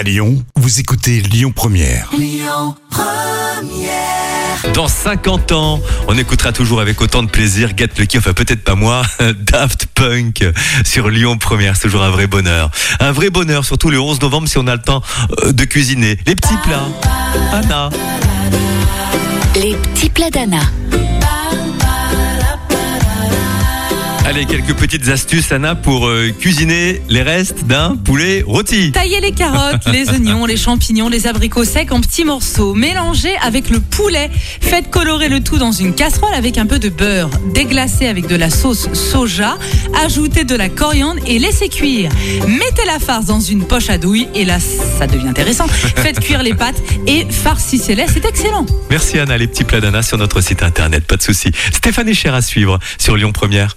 À Lyon, vous écoutez Lyon Première. Dans 50 ans, on écoutera toujours avec autant de plaisir Get Lucky, enfin peut-être pas moi, Daft Punk sur Lyon Première, c'est toujours un vrai bonheur. Un vrai bonheur, surtout le 11 novembre si on a le temps euh, de cuisiner. Les petits plats. Anna. Les petits plats d'Anna. Allez, quelques petites astuces, Anna, pour euh, cuisiner les restes d'un poulet rôti. Taillez les carottes, les oignons, les champignons, les abricots secs en petits morceaux. Mélangez avec le poulet. Faites colorer le tout dans une casserole avec un peu de beurre. Déglacez avec de la sauce soja. Ajoutez de la coriandre et laissez cuire. Mettez la farce dans une poche à douille et là, ça devient intéressant. Faites cuire les pâtes et farcissez-les. C'est excellent. Merci Anna, les petits plats d'Anna sur notre site internet, pas de souci. Stéphane Cher à suivre sur Lyon Première.